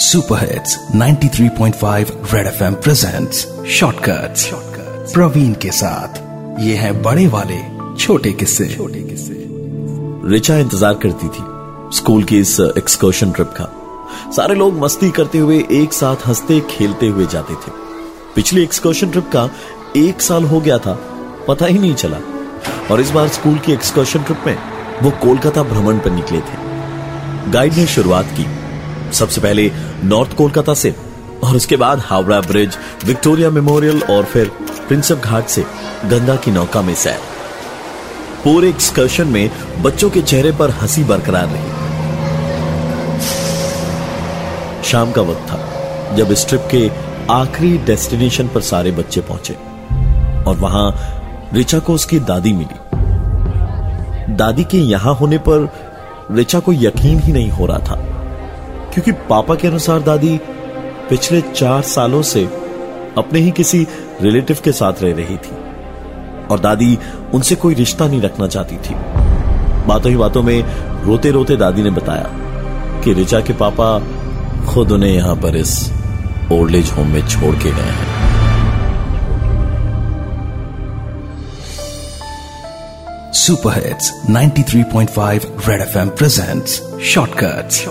Super hits 93.5 red FM presents shortcuts Praveen के साथ ये है बड़े वाले छोटे किस्से। छोटे किस्से। रिचा इंतज़ार करती थी स्कूल की इस एक्सकर्शन ट्रिप का। सारे लोग मस्ती करते हुए एक साथ हँसते खेलते हुए जाते थे। पिछली एक्सकर्शन ट्रिप का एक साल हो गया था पता ही नहीं चला। और इस बार स्कूल की एक्सकर्शन ट्रिप में वो कोलकाता भ्रमण पर निकले थे। गाइड ने शुरुआत की। सबसे पहले नॉर्थ कोलकाता से, और उसके बाद हावड़ा ब्रिज, विक्टोरिया मेमोरियल, और फिर प्रिंसप घाट से गंगा की नौका में सैर। पूरे एक्सकर्शन में बच्चों के चेहरे पर हँसी बरकरार रही। शाम का वक्त था, जब इस ट्रिप के आखिरी डेस्टिनेशन पर सारे बच्चे पहुँचे, और वहाँ रिचा को उसकी दादी मिली। दादी के यहाँ होने पर रिचा को यकीन ही नहीं हो रहा था। क्योंकि पापा के अनुसार दादी पिछले चार सालों से अपने ही किसी रिलेटिव के साथ रह रही थी। और दादी उनसे कोई रिश्ता नहीं रखना चाहती थी। बातों ही बातों में रोते रोते दादी ने बताया कि रिचा के पापा खुद उन्हें यहाँ पर इस ओल्ड एज होम में छोड़ के गए हैं। Super hits 93.5 red FM presents shortcuts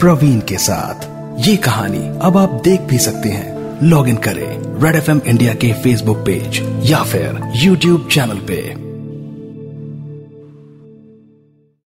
Praveen के साथ। ये कहानी अब आप देख भी सकते हैं। लॉग इन करें रेड एफ़ एम इंडिया के फेसबुक पेज या फिर यूट्यूब चैनल पे।